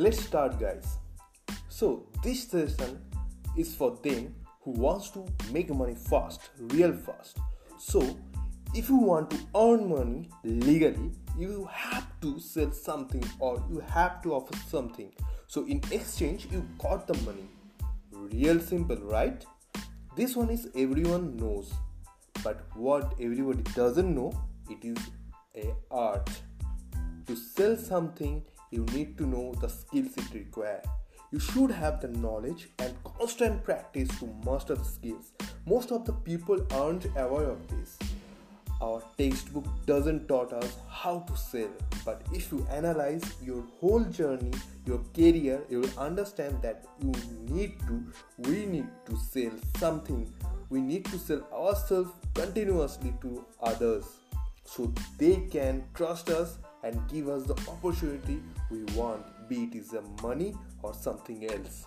let's start guys. So this session is for them who wants to make money fast real fast. So if you want to earn money legally you have to sell something or you have to offer something. So in exchange you got the money. Real simple right? This one is everyone knows. But what everybody doesn't know it is a art. To sell something you need to know the skills it requires you should have the knowledge and constant practice to master the skills. Most of the people aren't aware of this. Our textbook doesn't taught us how to sell but if you analyze your whole journey your career you will understand that you need to we need to sell something. We need to sell ourselves continuously to others so they can trust us and give us the opportunity. We want be it is a money or something else